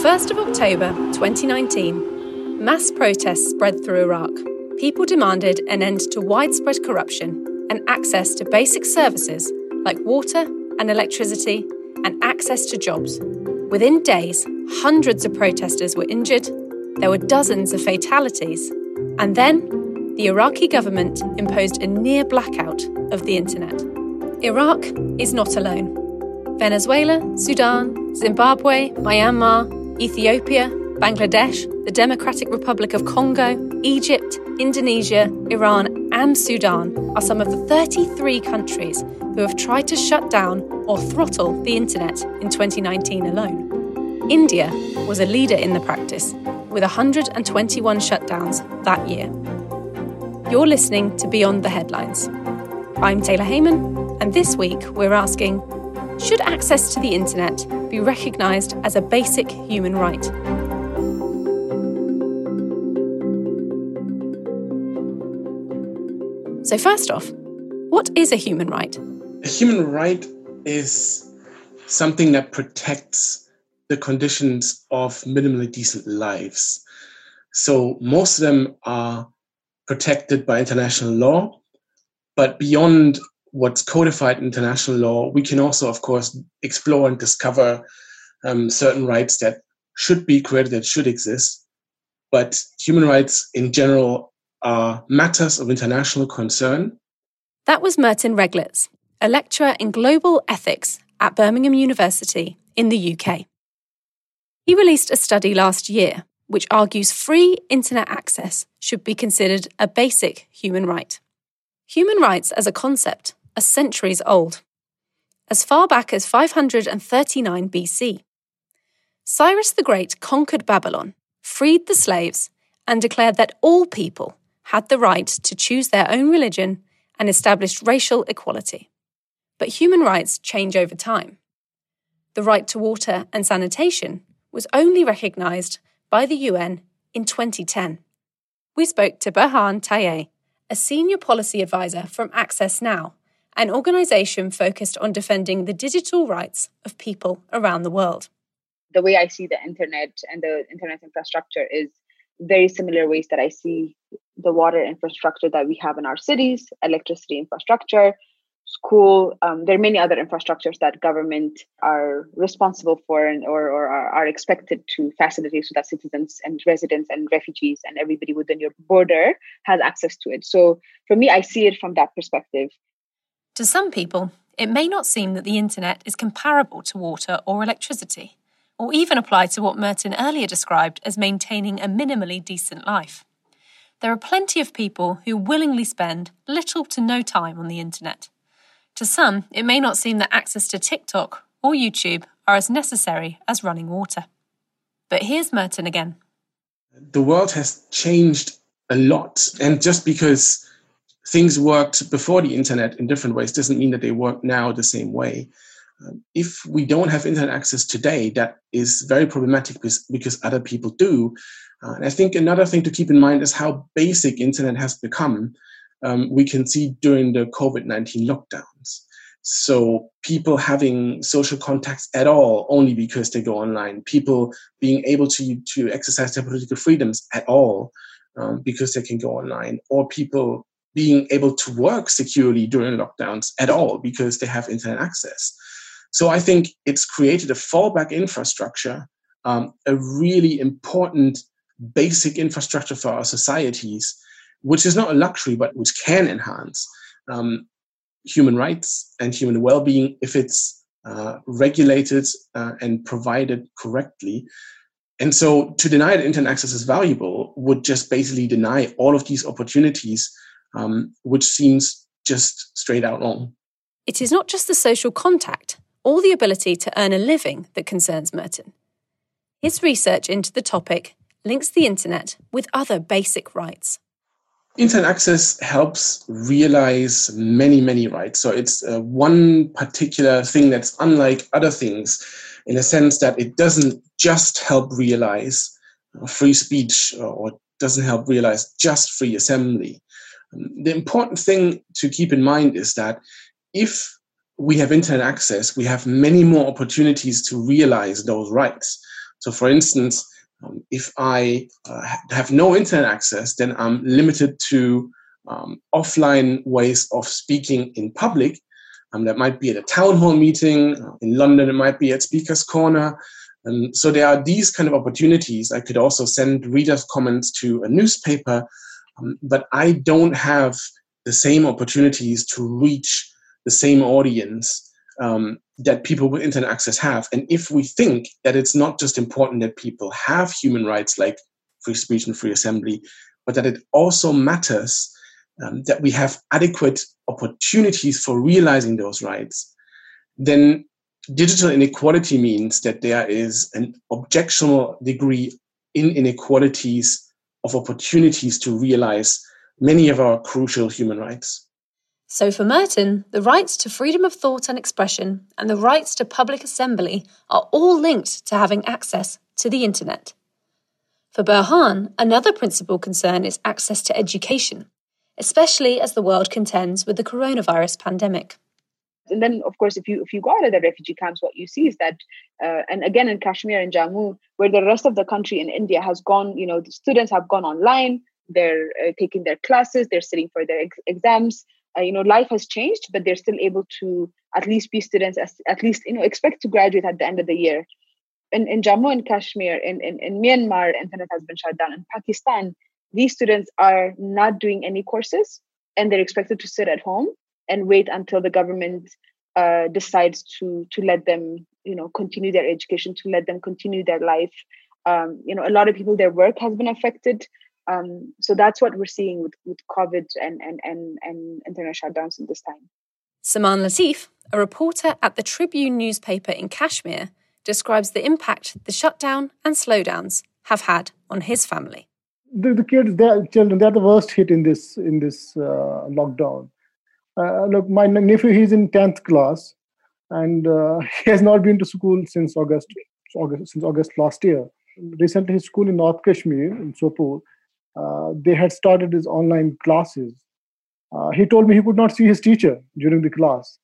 1st of October 2019, mass protests spread through Iraq. People demanded an end to widespread corruption and access to basic services like water and electricity and access to jobs. Within days, hundreds of protesters were injured, there were dozens of fatalities, and then the Iraqi government imposed a near blackout of the internet. Iraq is not alone. Venezuela, Sudan, Zimbabwe, Myanmar, Ethiopia, Bangladesh, the Democratic Republic of Congo, Egypt, Indonesia, Iran, and Sudan are some of the 33 countries who have tried to shut down or throttle the internet in 2019 alone. India was a leader in the practice, with 121 shutdowns that year. You're listening to Beyond the Headlines. I'm Taylor Heyman, and this week we're asking should access to the internet be recognised as a basic human right? So, first off, what is a human right? A human right is something that protects the conditions of minimally decent lives. So, most of them are protected by international law, but beyond what's codified in international law, we can also, of course, explore and discover um, certain rights that should be created, that should exist. But human rights in general are matters of international concern. That was Merten Reglitz, a lecturer in global ethics at Birmingham University in the UK. He released a study last year which argues free internet access should be considered a basic human right. Human rights as a concept are centuries old, as far back as 539 BC. Cyrus the Great conquered Babylon, freed the slaves, and declared that all people had the right to choose their own religion and established racial equality. But human rights change over time. The right to water and sanitation was only recognised by the UN in 2010. We spoke to Berhan Taye, a senior policy advisor from Access Now, an organisation focused on defending the digital rights of people around the world. The way I see the internet and the internet infrastructure is very similar ways that I see the water infrastructure that we have in our cities, electricity infrastructure, school. Um, there are many other infrastructures that government are responsible for and, or, or are expected to facilitate so that citizens and residents and refugees and everybody within your border has access to it. So for me, I see it from that perspective. To some people, it may not seem that the internet is comparable to water or electricity, or even apply to what Merten earlier described as maintaining a minimally decent life. There are plenty of people who willingly spend little to no time on the internet. To some, it may not seem that access to TikTok or YouTube are as necessary as running water. But here's Merten again. The world has changed a lot, and just because things worked before the internet in different ways doesn't mean that they work now the same way. Um, if we don't have internet access today, that is very problematic because, because other people do. Uh, and I think another thing to keep in mind is how basic internet has become. Um, we can see during the COVID 19 lockdowns. So, people having social contacts at all only because they go online, people being able to, to exercise their political freedoms at all um, because they can go online, or people being able to work securely during lockdowns at all because they have internet access. So I think it's created a fallback infrastructure, um, a really important basic infrastructure for our societies, which is not a luxury, but which can enhance um, human rights and human well being if it's uh, regulated uh, and provided correctly. And so to deny that internet access is valuable would just basically deny all of these opportunities um, which seems just straight out wrong. It is not just the social contact or the ability to earn a living that concerns Merten. His research into the topic links the internet with other basic rights. Internet access helps realize many, many rights. So it's uh, one particular thing that's unlike other things in a sense that it doesn't just help realize uh, free speech or doesn't help realize just free assembly. The important thing to keep in mind is that if we have internet access, we have many more opportunities to realize those rights. So, for instance, um, if I uh, have no internet access, then I'm limited to um, offline ways of speaking in public. Um, that might be at a town hall meeting. Uh, in London, it might be at Speaker's Corner. And so there are these kind of opportunities. I could also send readers' comments to a newspaper, um, but I don't have the same opportunities to reach the same audience um, that people with internet access have. And if we think that it's not just important that people have human rights like free speech and free assembly, but that it also matters um, that we have adequate opportunities for realizing those rights, then digital inequality means that there is an objectionable degree in inequalities of opportunities to realize many of our crucial human rights. So, for Merten, the rights to freedom of thought and expression and the rights to public assembly are all linked to having access to the internet. For Berhan, another principal concern is access to education, especially as the world contends with the coronavirus pandemic. And then, of course, if you if you go out of the refugee camps, what you see is that, uh, and again in Kashmir and Jammu, where the rest of the country in India has gone, you know, the students have gone online, they're uh, taking their classes, they're sitting for their ex- exams. Uh, you know life has changed but they're still able to at least be students as, at least you know expect to graduate at the end of the year. In, in jammu and kashmir in, in, in myanmar internet has been shut down. In pakistan these students are not doing any courses and they're expected to sit at home and wait until the government uh, decides to to let them you know continue their education to let them continue their life um, you know a lot of people their work has been affected um, so that's what we're seeing with, with COVID and, and, and, and internet shutdowns in this time. Saman Latif, a reporter at the Tribune newspaper in Kashmir, describes the impact the shutdown and slowdowns have had on his family. The, the kids, their children, they're the worst hit in this in this uh, lockdown. Uh, look, my nephew, he's in tenth class, and uh, he has not been to school since August, August since August last year. Recently, his school in North Kashmir in Sopore uh, they had started his online classes. Uh, he told me he could not see his teacher during the class.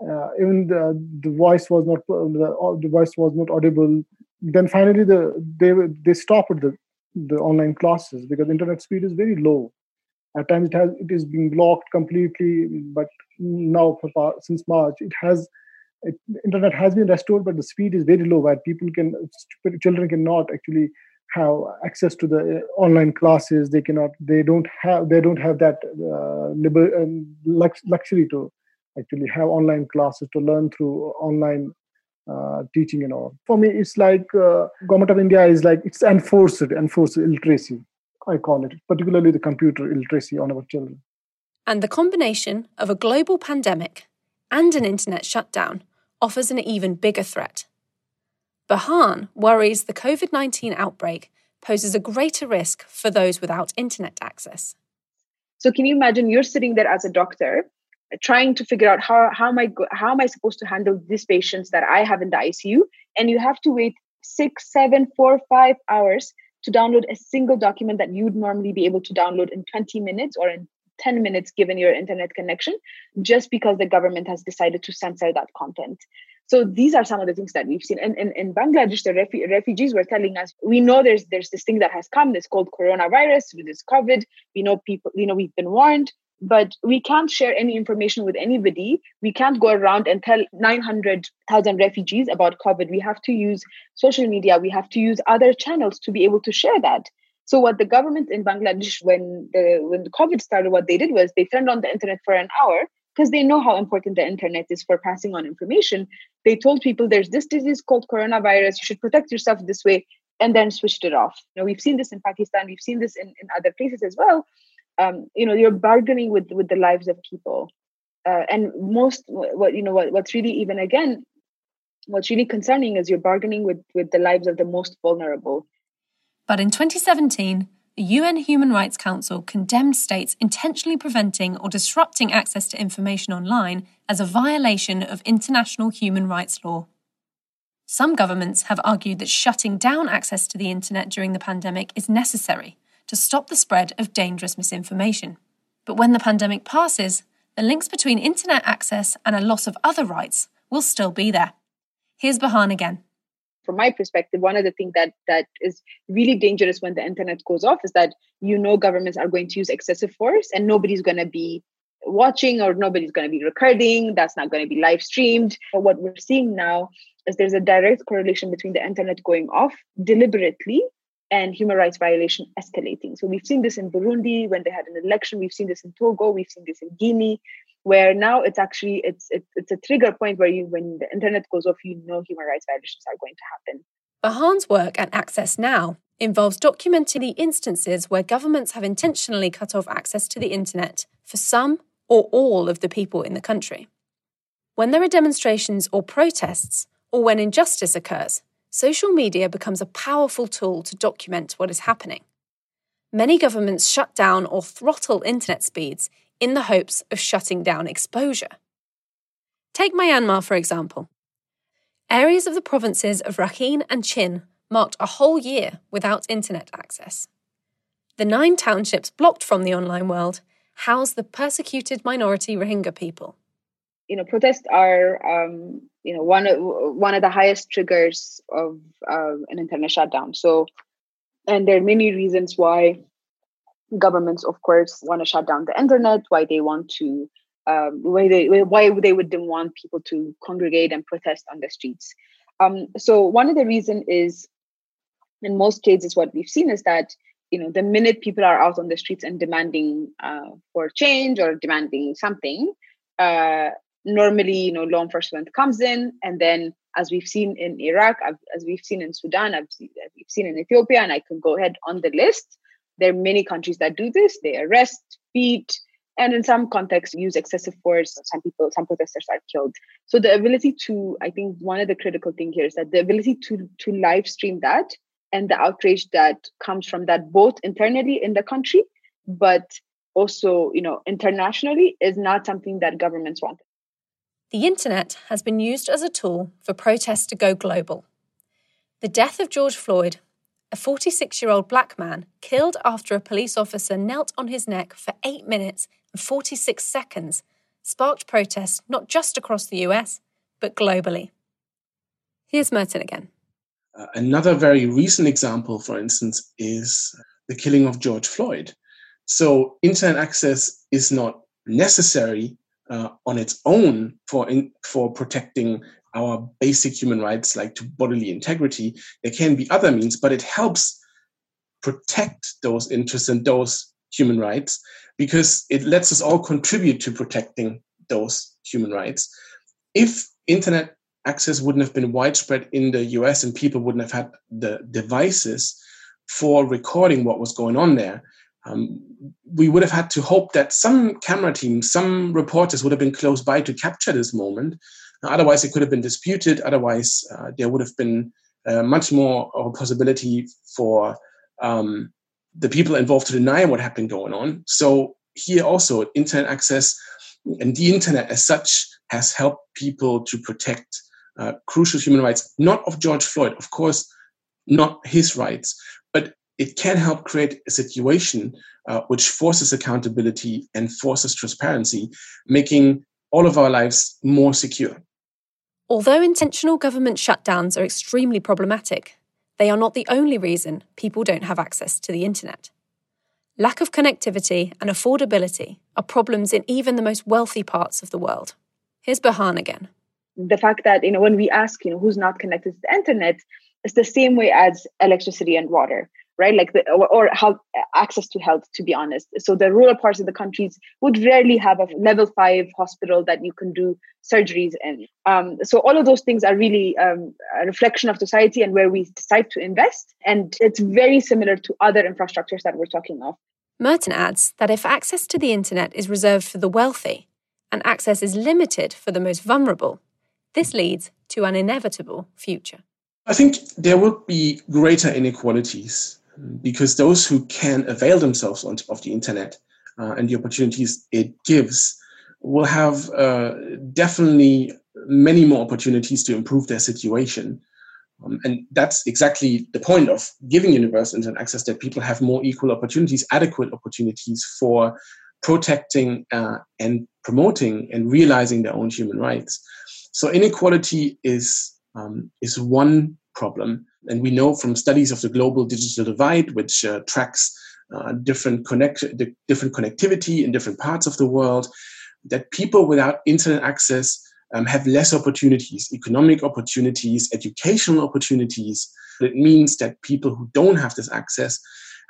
Uh, even the, the voice was not the, the voice was not audible. Then finally, the they they stopped the the online classes because internet speed is very low. At times, it has it is being blocked completely. But now, for, since March, it has it, internet has been restored, but the speed is very low, where people can children cannot actually have access to the uh, online classes they cannot they don't have they don't have that uh, liber- um, lux- luxury to actually have online classes to learn through online uh, teaching and all for me it's like uh, government of india is like it's enforced enforced illiteracy i call it particularly the computer illiteracy on our children and the combination of a global pandemic and an internet shutdown offers an even bigger threat Berhan worries the COVID 19 outbreak poses a greater risk for those without internet access. So, can you imagine you're sitting there as a doctor trying to figure out how, how, am I go- how am I supposed to handle these patients that I have in the ICU? And you have to wait six, seven, four, five hours to download a single document that you'd normally be able to download in 20 minutes or in 10 minutes given your internet connection just because the government has decided to censor that content so these are some of the things that we've seen. And in, in Bangladesh, the refu- refugees were telling us, we know there's there's this thing that has come, it's called coronavirus, with this COVID. We know people, you know, we've been warned, but we can't share any information with anybody. We can't go around and tell 900,000 refugees about COVID. We have to use social media. We have to use other channels to be able to share that. So what the government in Bangladesh, when the when the COVID started, what they did was they turned on the internet for an hour because they know how important the internet is for passing on information. They told people there's this disease called coronavirus, you should protect yourself this way, and then switched it off. You know, we've seen this in Pakistan, we've seen this in, in other places as well. Um, you know, you're bargaining with with the lives of people. Uh, and most what you know what, what's really even again what's really concerning is you're bargaining with with the lives of the most vulnerable but in 2017 the UN Human Rights Council condemned states intentionally preventing or disrupting access to information online as a violation of international human rights law. Some governments have argued that shutting down access to the internet during the pandemic is necessary to stop the spread of dangerous misinformation. But when the pandemic passes, the links between internet access and a loss of other rights will still be there. Here's Berhan again. from my perspective, one of the things that that is really dangerous when the internet goes off is that you know governments are going to use excessive force and nobody's going to be watching or nobody's going to be recording. That's not going to be live streamed. But what we're seeing now is there's a direct correlation between the internet going off deliberately and human rights violation escalating. So we've seen this in Burundi when they had an election. We've seen this in Togo. We've seen this in Guinea, where now it's actually it's it's, it's a trigger point where you when the internet goes off, you know human rights violations are going to happen. Berhan's work at Access Now involves documenting the instances where governments have intentionally cut off access to the internet for some or all of the people in the country. When there are demonstrations or protests, or when injustice occurs, social media becomes a powerful tool to document what is happening. Many governments shut down or throttle internet speeds in the hopes of shutting down exposure. Take Myanmar, for example. Areas of the provinces of Rakhine and Chin marked a whole year without internet access. The nine townships blocked from the online world house the persecuted minority Rohingya people. You know, protests are um, you know one of one of the highest triggers of uh, an internet shutdown. So, and there are many reasons why governments, of course, want to shut down the internet. Why they want to, um, why they why they would not want people to congregate and protest on the streets. Um, so one of the reason is, in most cases, what we've seen is that you know the minute people are out on the streets and demanding uh, for change or demanding something uh, normally you know law enforcement comes in and then as we've seen in iraq as we've seen in sudan as we've seen in ethiopia and i can go ahead on the list there are many countries that do this. They arrest beat and in some contexts use excessive force. Some people some protesters are killed. So the ability to i think one of the critical thing here is that the ability to to live stream that and the outrage that comes from that both internally in the country but also you know internationally is not something that governments want the internet has been used as a tool for protests to go global. The death of george floyd a 46 year old black man killed after a police officer knelt on his neck for 8 minutes and 46 seconds sparked protests not just across the us but globally. Here's Merten again. Uh, another very recent example, for instance, is the killing of George Floyd. So, internet access is not necessary uh, on its own for in, for protecting our basic human rights, like to bodily integrity. There can be other means, but it helps protect those interests and those human rights because it lets us all contribute to protecting those human rights. If internet access wouldn't have been widespread in the US and people wouldn't have had the devices for recording what was going on there. Um, we would have had to hope that some camera teams, some reporters would have been close by to capture this moment. Now, Otherwise, it could have been disputed. Otherwise, uh, there would have been uh, much more of a possibility for um, the people involved to deny what had been going on. So here also, internet access and the internet as such has helped people to protect uh, crucial human rights, not of George Floyd, of course, not his rights, it can help create a situation uh, which forces accountability and forces transparency, making all of our lives more secure. Although intentional government shutdowns are extremely problematic, they are not the only reason people don't have access to the internet. Lack of connectivity and affordability are problems in even the most wealthy parts of the world. Here's Berhan again the fact that you know when we ask you know who's not connected to the internet it's the same way as electricity and water right? Like the or, or health access to health to be honest. So the rural parts of the countries would rarely have a level five hospital that you can do surgeries in. Um, so all of those things are really um, a reflection of society and where we decide to invest. And it's very similar to other infrastructures that we're talking of. Merten adds that if access to the internet is reserved for the wealthy and access is limited for the most vulnerable this leads to an inevitable future. I think there will be greater inequalities because those who can avail themselves of the internet uh, and the opportunities it gives will have uh, definitely many more opportunities to improve their situation. Um, and that's exactly the point of giving universal internet access that people have more equal opportunities, adequate opportunities for protecting uh, and promoting and realizing their own human rights. So inequality is um, is one problem. And we know from studies of the global digital divide, which uh, tracks uh, different connect different connectivity in different parts of the world, that people without internet access um, have less opportunities, economic opportunities, educational opportunities. It means that people who don't have this access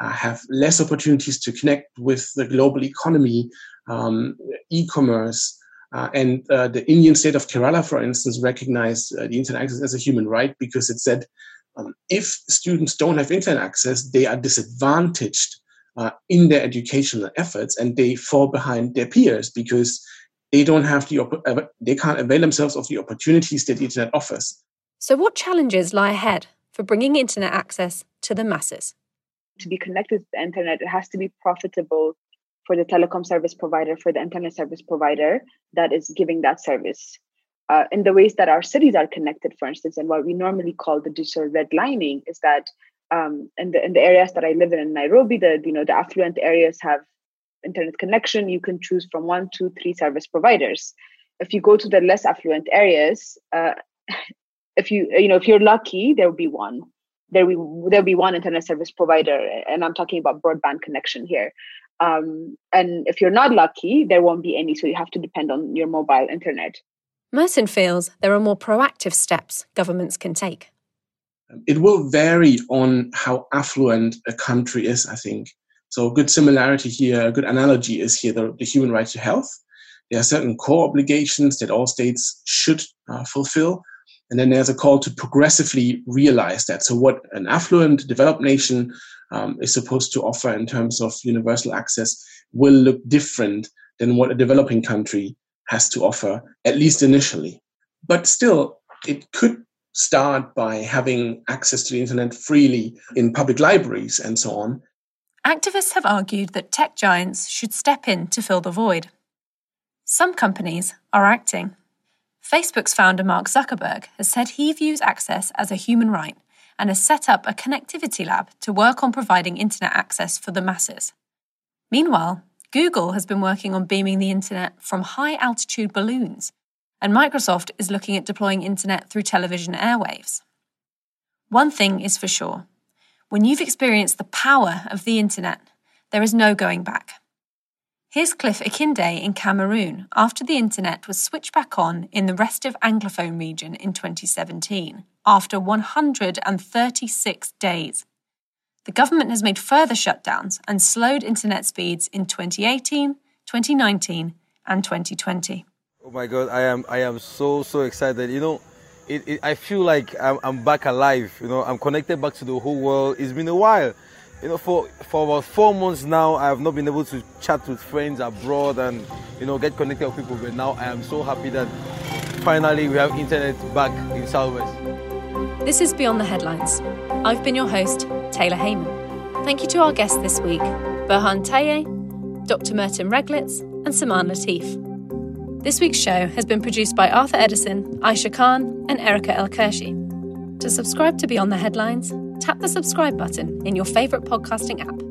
uh, have less opportunities to connect with the global economy, um, e-commerce, uh, and uh, the Indian state of Kerala, for instance, recognized uh, the internet access as a human right because it said um, if students don't have internet access, they are disadvantaged uh, in their educational efforts and they fall behind their peers because they don't have the uh, they can't avail themselves of the opportunities that the internet offers. So, what challenges lie ahead for bringing internet access to the masses? To be connected to the internet, it has to be profitable for the telecom service provider, for the internet service provider that is giving that service. Uh, in the ways that our cities are connected, for instance, and what we normally call the digital redlining is that um, in the in the areas that I live in in Nairobi, the you know the affluent areas have internet connection. You can choose from one, two, three service providers. If you go to the less affluent areas, uh, if you you know if you're lucky, there will be one. There will there'll be one internet service provider, and I'm talking about broadband connection here. Um, and if you're not lucky, there won't be any. So you have to depend on your mobile internet. Merten feels there are more proactive steps governments can take. It will vary on how affluent a country is, I think. So, a good similarity here, a good analogy is here the, the human right to health. There are certain core obligations that all states should uh, fulfill. And then there's a call to progressively realize that. So, what an affluent developed nation um, is supposed to offer in terms of universal access will look different than what a developing country has to offer, at least initially. But still, it could start by having access to the internet freely in public libraries and so on. Activists have argued that tech giants should step in to fill the void. Some companies are acting. Facebook's founder Mark Zuckerberg has said he views access as a human right and has set up a connectivity lab to work on providing internet access for the masses. Meanwhile, Google has been working on beaming the internet from high altitude balloons, and Microsoft is looking at deploying internet through television airwaves. One thing is for sure when you've experienced the power of the internet, there is no going back. Here's Cliff Ikinde in Cameroon after the internet was switched back on in the rest of Anglophone region in 2017 after 136 days. The government has made further shutdowns and slowed internet speeds in 2018, 2019, and 2020. Oh my God, I am I am so so excited. You know, it, it, I feel like I'm, I'm back alive. You know, I'm connected back to the whole world. It's been a while. You know, for for about four months now, I have not been able to chat with friends abroad and you know get connected with people. But now I am so happy that finally we have internet back in Southwest. This is Beyond the Headlines. I've been your host, Taylor Heyman. Thank you to our guests this week, Berhan Taye, Dr. Merten Reglitz, and Saman Latif. This week's show has been produced by Arthur Edison, Aisha Khan, and Erica El Kershi. To subscribe to Beyond the Headlines, tap the subscribe button in your favourite podcasting app